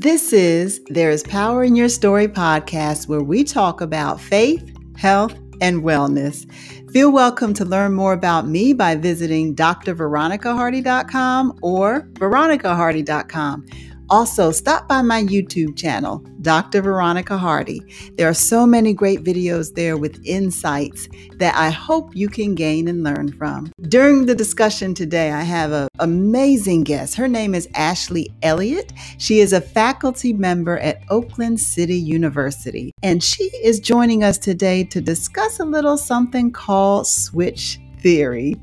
This is There is Power in Your Story podcast, where we talk about faith, health, and wellness. Feel welcome to learn more about me by visiting drveronicahardy.com or veronicahardy.com. Also, stop by my YouTube channel, Dr. Veronica Hardy. There are so many great videos there with insights that I hope you can gain and learn from. During the discussion today, I have an amazing guest. Her name is Ashley Elliott. She is a faculty member at Oakland City University, and she is joining us today to discuss a little something called switch theory.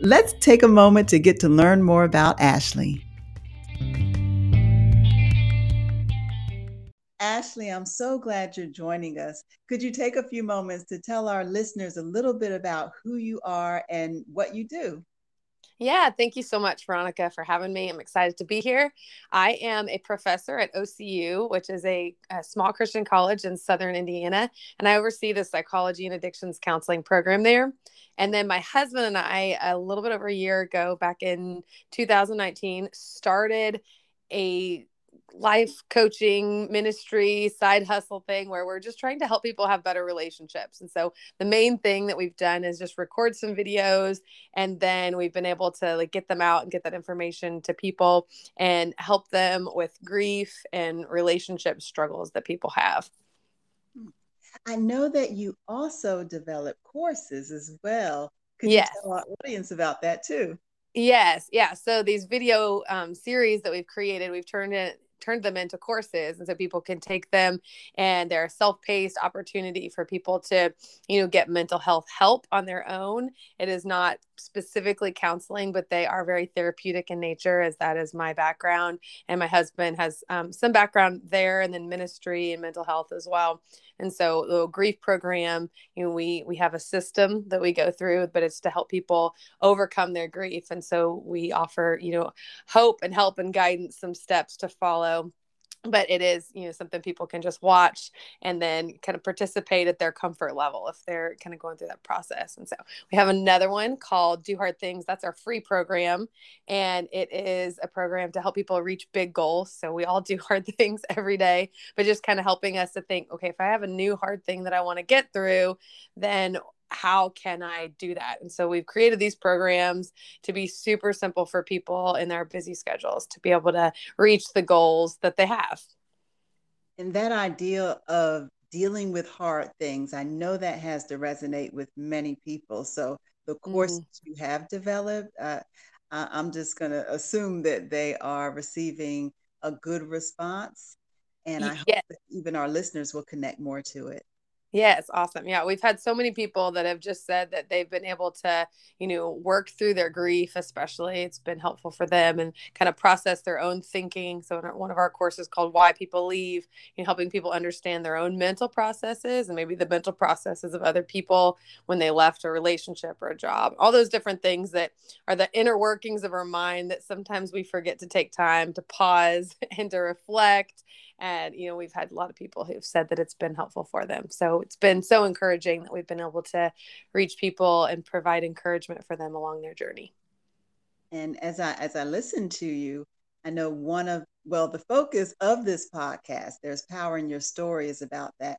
Let's take a moment to get to learn more about Ashley. Ashley, I'm so glad you're joining us. Could you take a few moments to tell our listeners a little bit about who you are and what you do? Yeah, thank you so much, Veronica, for having me. I'm excited to be here. I am a professor at OCU, which is a, a, small Christian college in Southern Indiana, and I oversee the psychology and addictions counseling program there. And then my husband and I, a little bit over a year ago, back in 2019, started a life coaching ministry side hustle thing where we're just trying to help people have better relationships. And so the main thing that we've done is just record some videos and then we've been able to like get them out and get that information to people and help them with grief and relationship struggles that people have. I know that you also develop courses as well. Could yes. you tell our audience about that too? Yes, yeah. So these video um, series that we've created, we've turned it turned them into courses and so people can take them and they're a self-paced opportunity for people to you know get mental health help on their own. It is not specifically counseling but they are very therapeutic in nature as that is my background. And my husband has um, some background there and then ministry and mental health as well. And so the grief program, you know, we we have a system that we go through, but it's to help people overcome their grief. And so we offer, you know, hope and help and guidance, some steps to follow but it is you know something people can just watch and then kind of participate at their comfort level if they're kind of going through that process. And so we have another one called do hard things. That's our free program and it is a program to help people reach big goals. So we all do hard things every day but just kind of helping us to think okay if i have a new hard thing that i want to get through then how can I do that? And so we've created these programs to be super simple for people in their busy schedules to be able to reach the goals that they have. And that idea of dealing with hard things, I know that has to resonate with many people. So the courses mm-hmm. you have developed, uh, I, am just going to assume that they are receiving a good response. And I hope that even our listeners will connect more to it. Yeah, it's awesome. Yeah, we've had so many people that have just said that they've been able to, you know, work through their grief, especially. It's been helpful for them and kind of process their own thinking. So, in one of our courses called Why People Leave, you know, helping people understand their own mental processes and maybe the mental processes of other people when they left a relationship or a job, all those different things that are the inner workings of our mind that sometimes we forget to take time to pause and to reflect and you know we've had a lot of people who've said that it's been helpful for them so it's been so encouraging that we've been able to reach people and provide encouragement for them along their journey and as i as i listen to you i know one of well the focus of this podcast there's power in your story is about that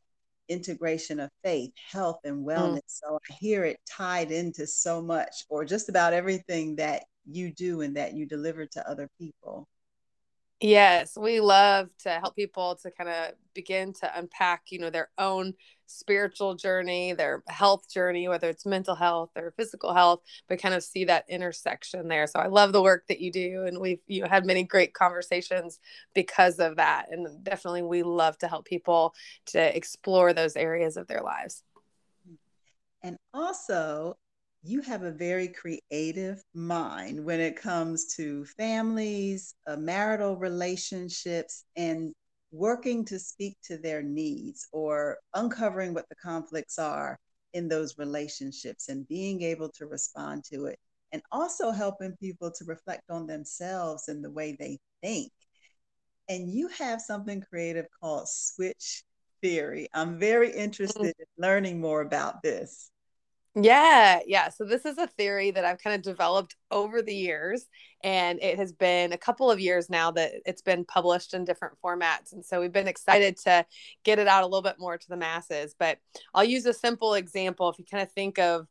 integration of faith health and mm. wellness mm. so i hear it tied into so much or just about everything that you do and that you deliver to other people Yes, we love to help people to kind of begin to unpack, you know, their own spiritual journey, their health journey, whether it's mental health or physical health, but kind of see that intersection there. So I love the work that you do, and we've you know, had many great conversations because of that. And definitely, we love to help people to explore those areas of their lives. And also, you have a very creative mind when it comes to families, uh, marital relationships, and working to speak to their needs or uncovering what the conflicts are in those relationships and being able to respond to it. And also helping people to reflect on themselves and the way they think. And you have something creative called switch theory. I'm very interested in learning more about this. Yeah, yeah. So this is a theory that I've kind of developed over the years, and it has been a couple of years now that it's been published in different formats. And so we've been excited to get it out a little bit more to the masses. But I'll use a simple example. If you kind of think of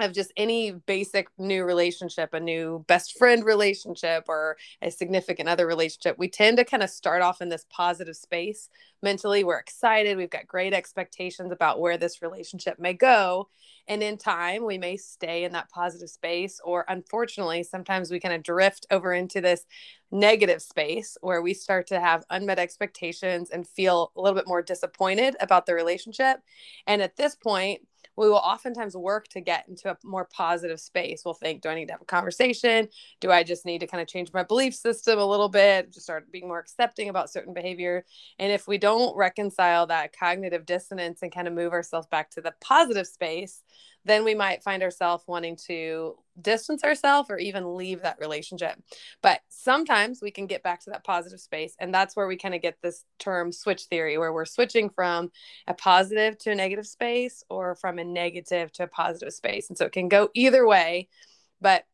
of just any basic new relationship, a new best friend relationship or a significant other relationship, we tend to kind of start off in this positive space mentally. We're excited, we've got great expectations about where this relationship may go. And in time, we may stay in that positive space, or unfortunately, sometimes we kind of drift over into this negative space where we start to have unmet expectations and feel a little bit more disappointed about the relationship. And at this point, we will oftentimes work to get into a more positive space. We'll think, do I need to have a conversation? Do I just need to kind of change my belief system a little bit, just start being more accepting about certain behavior? And if we don't reconcile that cognitive dissonance and kind of move ourselves back to the positive space, then we might find ourselves wanting to distance ourselves or even leave that relationship. But sometimes we can get back to that positive space. And that's where we kind of get this term switch theory, where we're switching from a positive to a negative space or from a negative to a positive space. And so it can go either way. But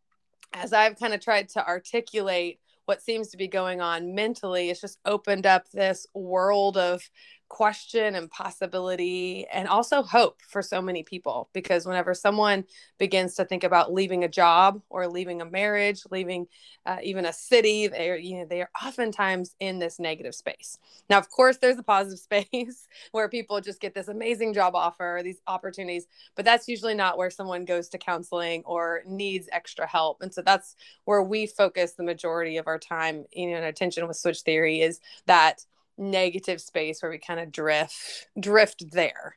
as I've kind of tried to articulate what seems to be going on mentally, it's just opened up this world of question and possibility and also hope for so many people because whenever someone begins to think about leaving a job or leaving a marriage leaving uh, even a city they're you know they are oftentimes in this negative space. Now of course there's a positive space where people just get this amazing job offer these opportunities but that's usually not where someone goes to counseling or needs extra help and so that's where we focus the majority of our time you know and attention with switch theory is that negative space where we kind of drift drift there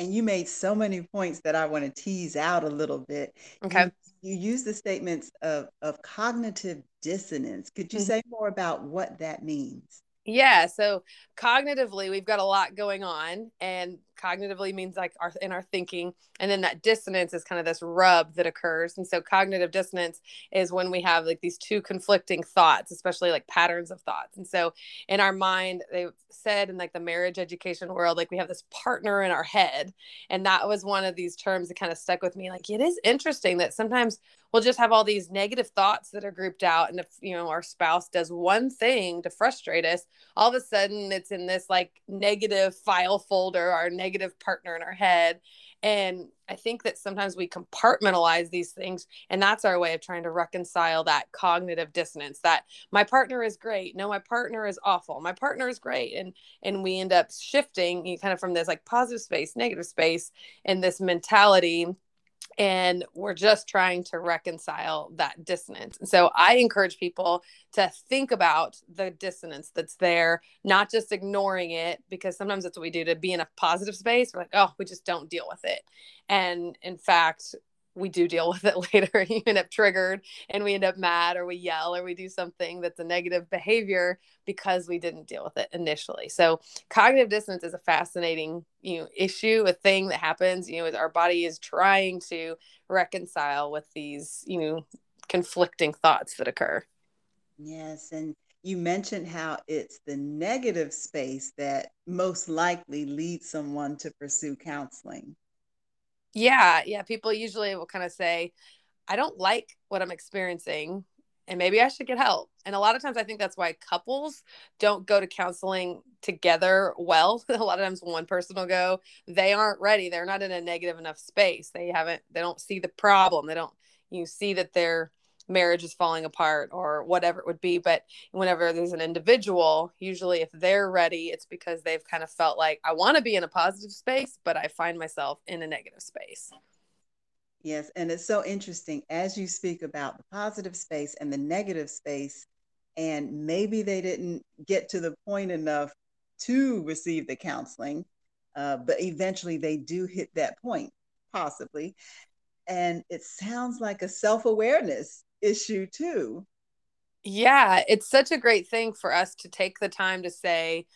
and you made so many points that I want to tease out a little bit. Okay. You, you use the statements of, of cognitive dissonance. Could you mm-hmm. say more about what that means? Yeah. So cognitively, we've got a lot going on, and cognitively means like our in our thinking, and then that dissonance is kind of this rub that occurs. And so cognitive dissonance is when we have like these two conflicting thoughts, especially like patterns of thoughts. And so in our mind, they said in like the marriage education world, like we have this partner in our head, and that was one of these terms that kind of stuck with me. Like it is interesting that sometimes we'll just have all these negative thoughts that are grouped out and if you know our spouse does one thing to frustrate us all of a sudden it's in this like negative file folder or negative partner in our head. And i think that sometimes we compartmentalize these things and that's our way of trying to reconcile that cognitive dissonance that my partner is great. No my partner is awful. My partner is great. And and we end up shifting you kind of from this like positive space negative space and this mentality and we're just trying to reconcile that dissonance. So I encourage people to think about the dissonance that's there, not just ignoring it, because sometimes that's what we do to be in a positive space. We're like, oh, we just don't deal with it. And in fact, we do deal with it later. you end up triggered and we end up mad or we yell or we do something that's a negative behavior because we didn't deal with it initially. So cognitive dissonance is a fascinating, you know, issue, a thing that happens, you know, our body is trying to reconcile with these, you know, conflicting thoughts that occur. Yes, and you mentioned how it's the negative space that most likely leads someone to pursue counseling. Yeah, yeah. People usually will kind of say, I don't like what I'm experiencing and maybe I should get help. And a lot of times I think that's why couples don't go to counseling together well. a lot of times one person will go, they aren't ready. They're not in a negative enough space. They haven't, they don't see the problem. They don't, you see that they're marriage is falling apart or whatever it would be. But whenever there's an individual, usually if they're ready, it's because they've kind of felt like, I want to be in a positive space, but I find myself in a negative space. Yes. And it's so interesting as you speak about the positive space and the negative space. And maybe they didn't get to the point enough to receive the counseling, uh, but eventually they do hit that point, possibly. And it sounds like a self awareness issue too. Yeah, it's such a great thing for us to take the time to say,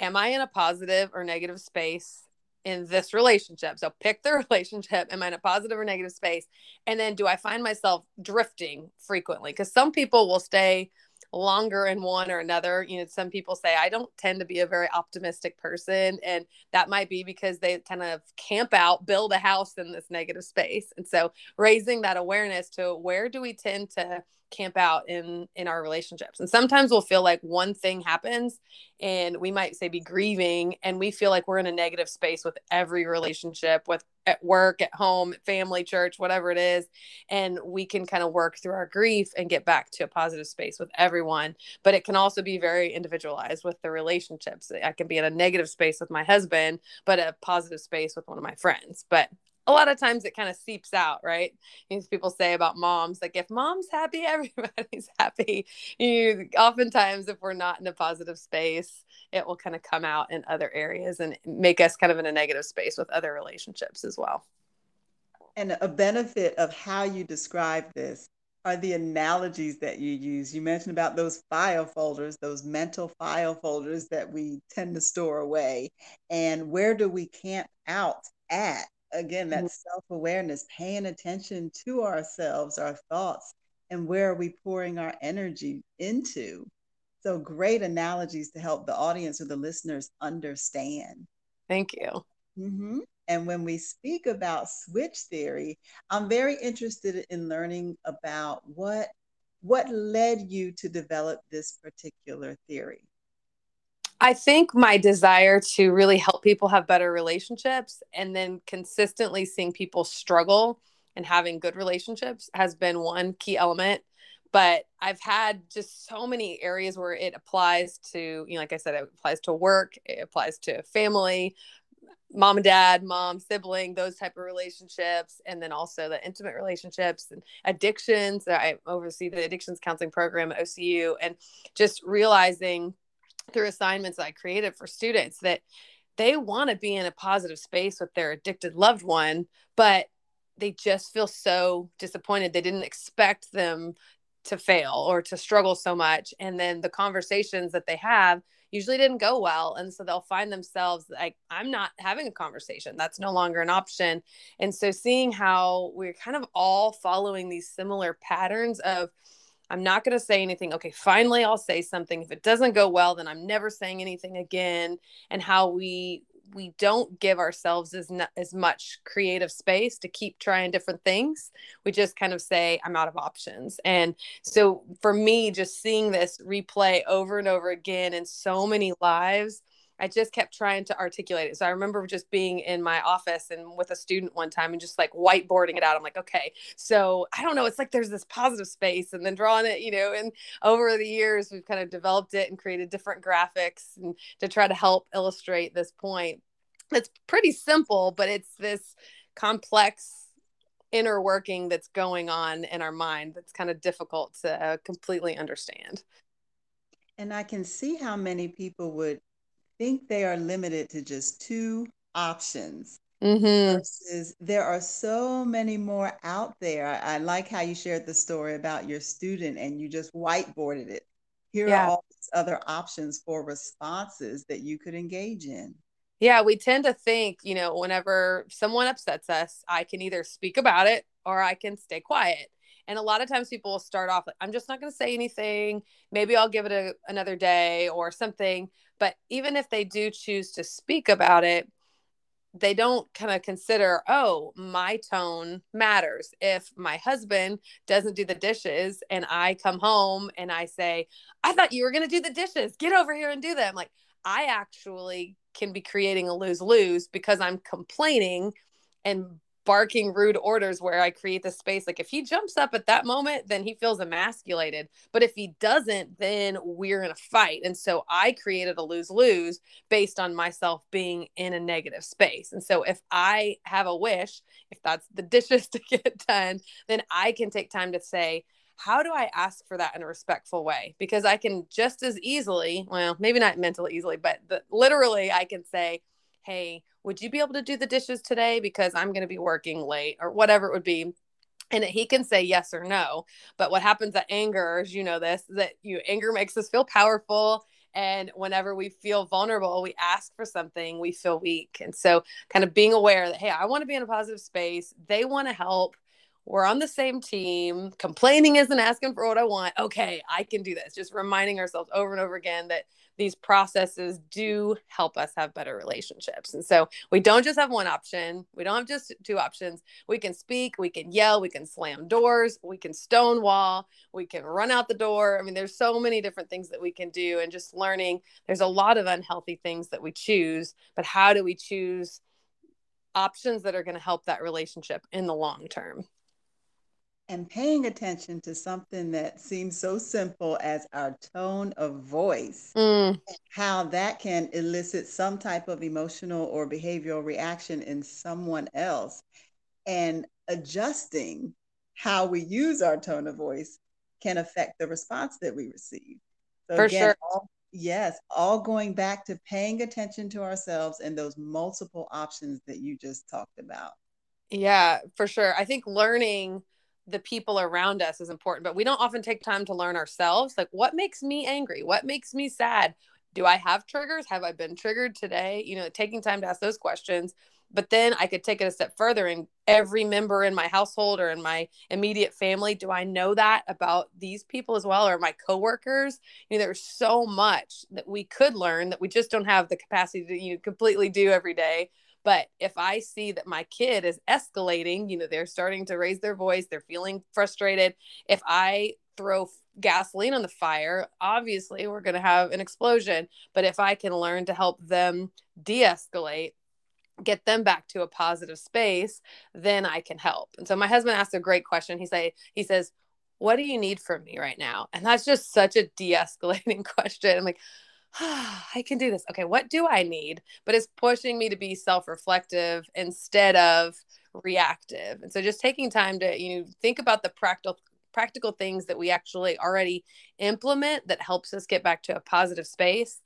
Am I in a positive or negative space in this relationship? So pick the relationship. Am I in a positive or negative space? And then do I find myself drifting frequently? Because some people will stay longer in one or another. You know, some people say I don't tend to be a very optimistic person, and that might be because they kind of camp out, build a house in this negative space. And so, raising that awareness to where do we tend to camp out in in our relationships and sometimes we'll feel like one thing happens and we might say be grieving and we feel like we're in a negative space with every relationship with at work at home family church whatever it is and we can kind of work through our grief and get back to a positive space with everyone but it can also be very individualized with the relationships. I can be in a negative space with my husband but a positive space with one of my friends but a lot of times it kind of seeps out, right? These people say about moms, like if mom's happy, everybody's happy. You oftentimes, if we're not in a positive space, it will kind of come out in other areas and make us kind of in a negative space with other relationships as well. And a benefit of how you describe this are the analogies that you use. You mentioned about those file folders, those mental file folders that we tend to store away. And where do we camp out at? Again that mm-hmm. self-awareness paying attention to ourselves our thoughts and where are we pouring our energy into so great analogies to help the audience or the listeners understand thank you mm-hmm. and when we speak about switch theory i'm very interested in learning about what what led you to develop this particular theory I think my desire to really help people have better relationships and then consistently seeing people struggle and having good relationships has been one key element. But I've had just so many areas where it applies to, you know, like I said, it applies to work, it applies to family, mom and dad, mom, sibling, those type of relationships, and then also the intimate relationships and addictions. I oversee the addictions counseling program at OCU and just realizing through assignments I created for students that they want to be in a positive space with their addicted loved one, but they just feel so disappointed. They didn't expect them to fail or to struggle so much. And then the conversations that they have usually didn't go well. And so they'll find themselves like, I'm not having a conversation. That's no longer an option. And so seeing how we're kind of all following these similar patterns of, I'm not going to say anything. Okay, finally, I'll say something. If it doesn't go well, then I'm never saying anything again. And how we we don't give ourselves as as much creative space to keep trying different things. We just kind of say I'm out of options. And so for me, just seeing this replay over and over again in so many lives I just kept trying to articulate it. So I remember just being in my office and with a student one time and just like whiteboarding it out. I'm like, okay, so I don't know. It's like there's this positive space and then drawing it, you know, and over the years, we've kind of developed it and created different graphics and to try to help illustrate this point. It's pretty simple, but it's this complex inner working that's going on in our mind that's kind of difficult to completely understand. And I can see how many people would think they are limited to just two options. Mm-hmm. Versus there are so many more out there. I, I, like how you shared the story about your student and you just whiteboarded it. Here yeah. are all these other options for responses that you could engage in. Yeah, we tend to think, you know, whenever someone upsets us, I can either speak about it or I can stay quiet. And a lot of times people will start off like, I'm just not going to say anything. Maybe I'll give it a, another day or something. But even if they do choose to speak about it, they don't kind of consider, oh, my tone matters. If my husband doesn't do the dishes and I come home and I say, I thought you were going to do the dishes, get over here and do them. Like, I actually can be creating a lose lose because I'm complaining and barking rude orders where I create the space. Like if he jumps up at that moment, then he feels emasculated. But if he doesn't, then we're in a fight. And so I created a lose lose based on myself being in a negative space. And so if I have a wish, if that's the dishes to get done, then I can take time to say, how do I ask for that in a respectful way? Because I can just as easily, well, maybe not mentally easily, but the, literally, I can say, hey, would you be able to do the dishes today? Because I'm going to be working late or whatever it would be. And he can say yes or no. But what happens at anger, as you know this, that you anger makes us feel powerful. And whenever we feel vulnerable, we ask for something, we feel weak. And so kind of being aware that, hey, I want to be in a positive space. They want to help we're on the same team. Complaining isn't asking for what I want. Okay, I can do this. Just reminding ourselves over and over again that these processes do help us have better relationships. And so we don't just have one option. We don't have just two options. We can speak, we can yell, we can slam doors, we can stonewall, we can run out the door. I mean, there's so many different things that we can do. And just learning, there's a lot of unhealthy things that we choose, but how do we choose options that are going to help that relationship in the long term? And paying attention to something that seems so simple as our tone of voice, mm. how that can elicit some type of emotional or behavioral reaction in someone else, and adjusting how we use our tone of voice can affect the response that we receive. So For again, sure. All, yes, all going back to paying attention to ourselves and those multiple options that you just talked about. Yeah, for sure. I think learning the people around us is important, but we don't often take time to learn ourselves. Like, what makes me angry? What makes me sad? Do I have triggers? Have I been triggered today? You know, taking time to ask those questions. But then I could take it a step further and every member in my household or in my immediate family, do I know that about these people as well or my coworkers? You know, there's so much that we could learn that we just don't have the capacity to you know, completely do every day. But if I see that my kid is escalating, you know, they're starting to raise their voice, they're feeling frustrated. If I throw gasoline on the fire, obviously we're going to have an explosion. But if I can learn to help them de escalate, get them back to a positive space, then I can help. And so my husband asked a great question. He say he says, "What do you need from me right now?" And that's just such a de-escalating question. I'm like, I can do this. Okay, what do I need? But it's pushing me to be self-reflective instead of reactive. And so just taking time to you know think about the practical practical things that we actually already implement that helps us get back to a positive space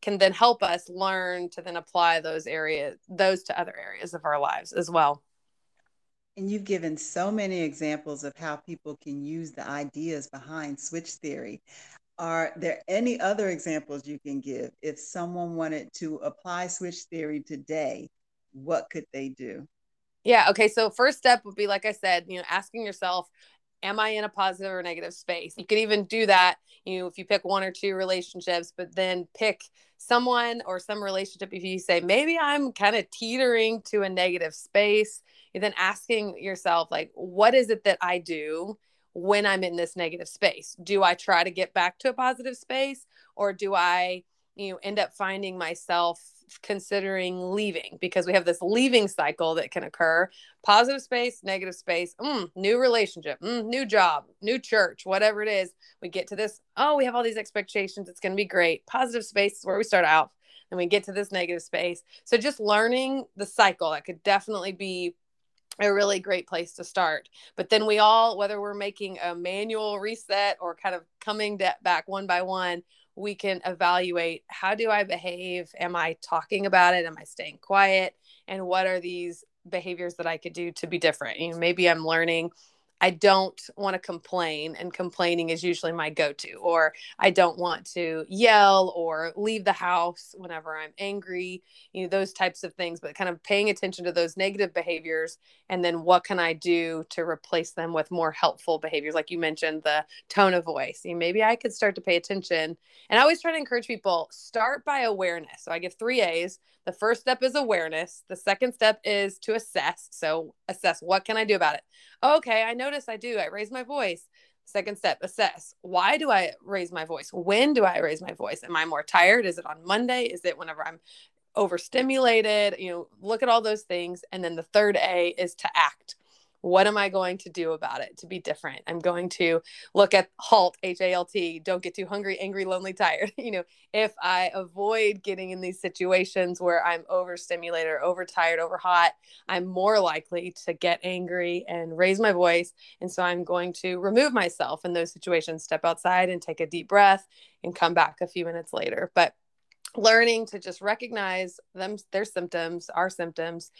can then help us learn to then apply those areas those to other areas of our lives as well. And you've given so many examples of how people can use the ideas behind switch theory. Are there any other examples you can give? If someone wanted to apply switch theory today, what could they do? Yeah. Okay. So, first step would be, like I said, you know, asking yourself, am I in a positive or negative space? You could even do that, you know, if you pick one or two relationships, but then pick someone or some relationship. If you say, maybe I'm kind of teetering to a negative space, you're then asking yourself, like, what is it that I do? When I'm in this negative space? Do I try to get back to a positive space or do I, you know, end up finding myself considering leaving because we have this leaving cycle that can occur positive space, negative space, mm, new relationship, mm, new job, new church, whatever it is. We get to this, oh, we have all these expectations. It's going to be great. Positive space is where we start out. And we get to this negative space. So just learning the cycle that could definitely be a really great place to start. But then we all, whether we're making a manual reset or kind of coming back one by one, we can evaluate how do I behave? Am I talking about it? Am I staying quiet? And what are these behaviors that I could do to be different? You know, maybe I'm learning I don't want to complain, and complaining is usually my go to, or I don't want to yell or leave the house whenever I'm angry, you know, those types of things, but kind of paying attention to those negative behaviors. And then what can I do to replace them with more helpful behaviors? Like you mentioned, the tone of voice. You know, maybe I could start to pay attention. And I always try to encourage people start by awareness. So I give three A's. The first step is awareness. The second step is to assess. So assess what can I do about it? Okay, I notice I do. I raise my voice. Second step, assess. Why do I raise my voice? When do I raise my voice? Am I more tired? Is it on Monday? Is it whenever I'm overstimulated? You know, look at all those things. And then the third A is to act what am I going to do about it to be different? I'm going to look at HALT, H A L T, don't get too hungry, angry, lonely, tired. you know, if I avoid getting in these situations where I'm overstimulated or overtired, over hot, I'm more likely to get angry and raise my voice. And so I'm going to remove myself in those situations, step outside and take a deep breath and come back a few minutes later. But learning to just recognize them their symptoms our symptoms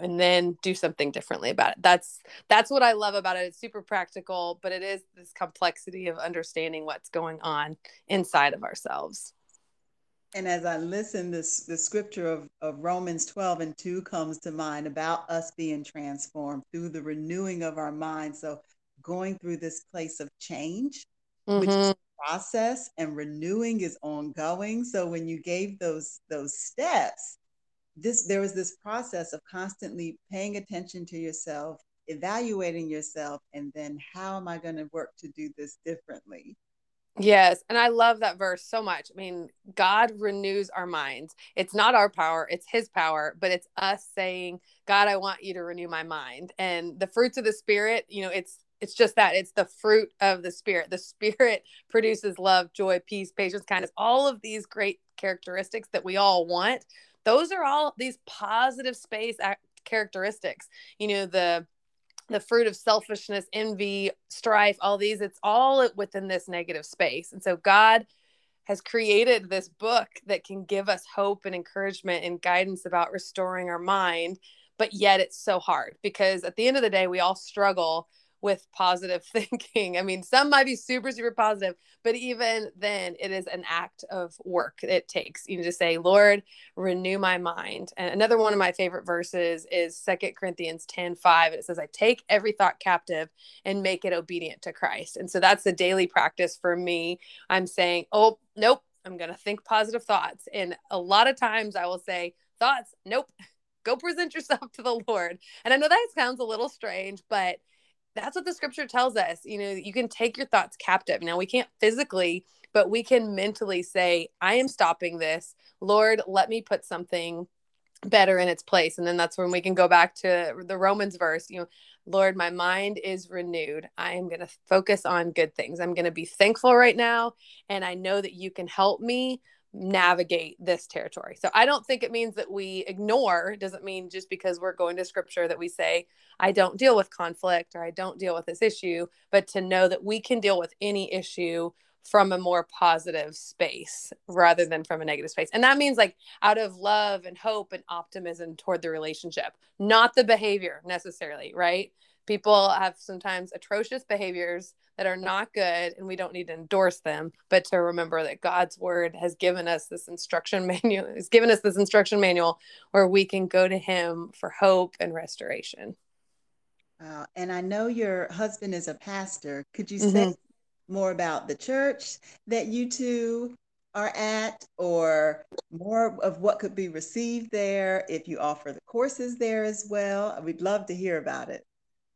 and then do something differently about it that's that's what i love about it it's super practical but it is this complexity of understanding what's going on inside of ourselves And as I listen, this the scripture of, of Romans 12 and 2 comes to mind about us being transformed through the renewing of our minds. So going through this place of change, mm-hmm. which is mm-hmm. a process and renewing is ongoing. So when you gave those those steps, this there was this process of constantly paying attention to yourself, evaluating yourself, and then how am I going to work to do this differently? Yes. And I love that verse so much. I mean, God renews our minds. It's not our power, it's His power, but it's us saying, God, I want you to renew my mind. And the fruits of the Spirit, you know, it's, it's just that it's the fruit of the spirit. The spirit produces love, joy, peace, patience, kindness, all of these great characteristics that we all want. Those are all these positive space characteristics. You know, the the fruit of selfishness, envy, strife, all these, it's all within this negative space. And so God has created this book that can give us hope and encouragement and guidance about restoring our mind. But yet it's so hard because at the end of the day, we all struggle with positive thinking. I mean, some might be super, super positive, but even then, it is an act of work it takes. You just say, Lord, renew my mind. And another one of my favorite verses is Second Corinthians 10 5. It says, I take every thought captive and make it obedient to Christ. And so that's the daily practice for me. I'm saying, oh, nope, I'm going to think positive thoughts. And a lot of times I will say, thoughts, nope. Go present yourself to the Lord. And I know that sounds a little strange, but that's what the scripture tells us. You know, you can take your thoughts captive. Now, we can't physically, but we can mentally say, I am stopping this. Lord, let me put something better in its place. And then that's when we can go back to the Romans verse, you know, Lord, my mind is renewed. I am going to focus on good things. I'm going to be thankful right now. And I know that you can help me navigate this territory. So I don't think it means that we ignore, doesn't mean just because we're going to scripture that we say, I don't deal with conflict or I don't deal with this issue, but to know that we can deal with any issue from a more positive space rather than from a negative space. And that means like out of love and hope and optimism toward the relationship, not the behavior necessarily, right? People have sometimes atrocious behaviors that are not good and we don't need to endorse them but to remember that god's word has given us this instruction manual has given us this instruction manual where we can go to him for hope and restoration. Uh, and i know your husband is a pastor. Could you say mm-hmm. more about the church that you two are at or more of what could be received there if you offer the courses there as well? We'd love to hear about it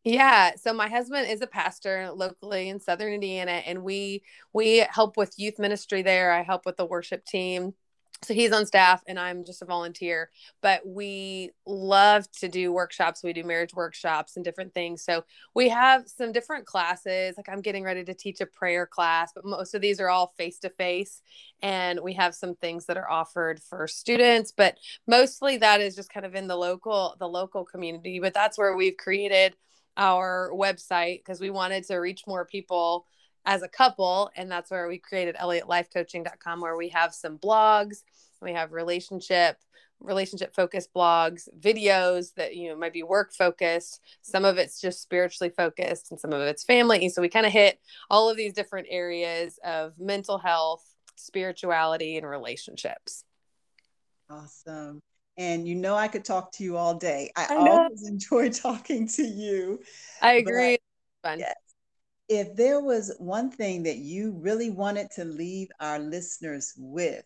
yeah, so my husband is a pastor locally in Southern Indiana and we we help with youth ministry there. I help with the worship team. So he's on staff and I'm just a volunteer, but we love to do workshops. We do marriage workshops and different things. So we have some different classes. Like I'm getting ready to teach a prayer class, but most of these are all face to face. And we have some things that are offered for students, but mostly that is just kind of in the local, the local community. But that's where we've created our website because we wanted to reach more people as a couple and that's where we created elliottlifecoaching.com where we have some blogs we have relationship relationship focused blogs videos that you know might be work focused. Some of it's just spiritually focused and some of it's family so we kind of hit all of these different areas of mental health spirituality and relationships. Awesome and you know I could talk to you all day. I, I always enjoy talking to you. I agree. Fun. Yes. If there was one thing that you really wanted to leave our listeners with,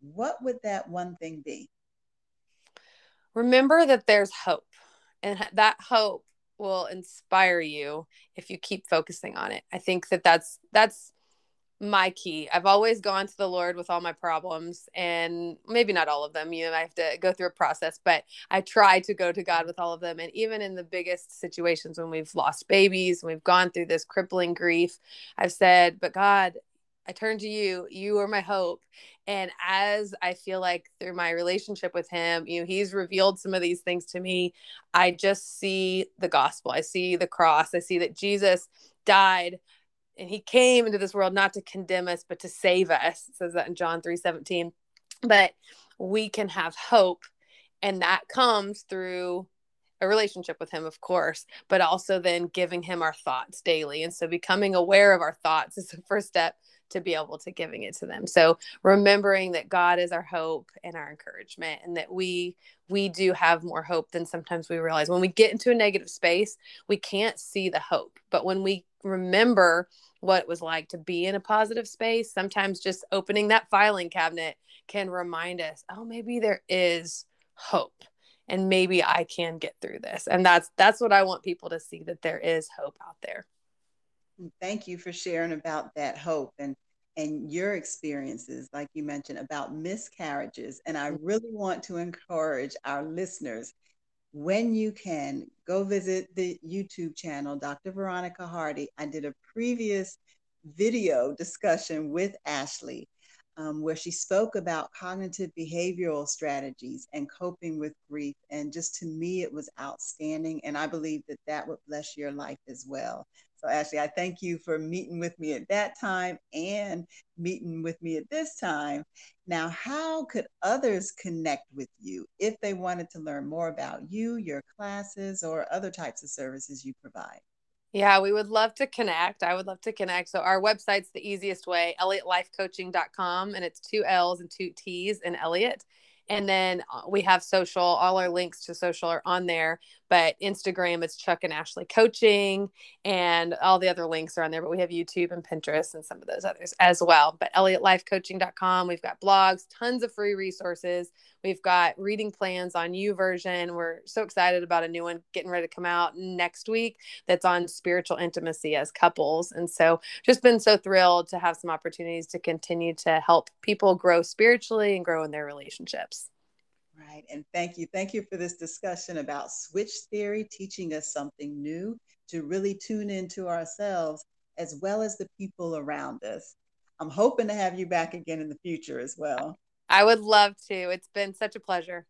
what would that one thing be? Remember that there's hope, and that hope will inspire you if you keep focusing on it. I think that that's that's my key. I've always gone to the Lord with all my problems, and maybe not all of them. You know, I have to go through a process, but I try to go to God with all of them. And even in the biggest situations when we've lost babies, we've gone through this crippling grief, I've said, But God, I turn to you. You are my hope. And as I feel like through my relationship with him, you know, he's revealed some of these things to me. I just see the gospel. I see the cross. I see that Jesus died and he came into this world not to condemn us but to save us it says that in john 3 17 but we can have hope and that comes through a relationship with him of course but also then giving him our thoughts daily. And so becoming aware of our thoughts is the first step to be able to giving it to them. So remembering that God is our hope and our encouragement and that we we do have more hope than sometimes we realize. When we get into a negative space, we can't see the hope. But when we remember what it was like to be in a positive space, sometimes just opening that filing cabinet can remind us, oh, maybe there is hope and maybe I can get through this. And that's that's what I want people to see that there is hope out there. Thank you for sharing about that hope and and your experiences like you mentioned about miscarriages and I mm-hmm. really want to encourage our listeners when you can go visit the YouTube channel Dr. Veronica Hardy. I did a previous video discussion with Ashley um, where she spoke about cognitive behavioral strategies and coping with grief. And just to me, it was outstanding. And I believe that that would bless your life as well. So, Ashley, I thank you for meeting with me at that time and meeting with me at this time. Now, how could others connect with you if they wanted to learn more about you, your classes, or other types of services you provide? Yeah, we would love to connect. I would love to connect. So our website's the easiest way, elliottlifecoaching.com, and it's two L's and two T's in Elliott. And then uh, we have social, all our links to social are on there. But Instagram, it's Chuck and Ashley Coaching, and all the other links are on there. But we have YouTube and Pinterest and some of those others as well. But ElliottLifeCoaching.com, we've got blogs, tons of free resources. We've got reading plans on YouVersion. We're so excited about a new one getting ready to come out next week that's on spiritual intimacy as couples. And so just been so thrilled to have some opportunities to continue to help people grow spiritually and grow in their relationships. Right. And thank you. Thank you for this discussion about switch theory, teaching us something new to really tune into ourselves as well as the people around us. I'm hoping to have you back again in the future as well. I would love to. It's been such a pleasure.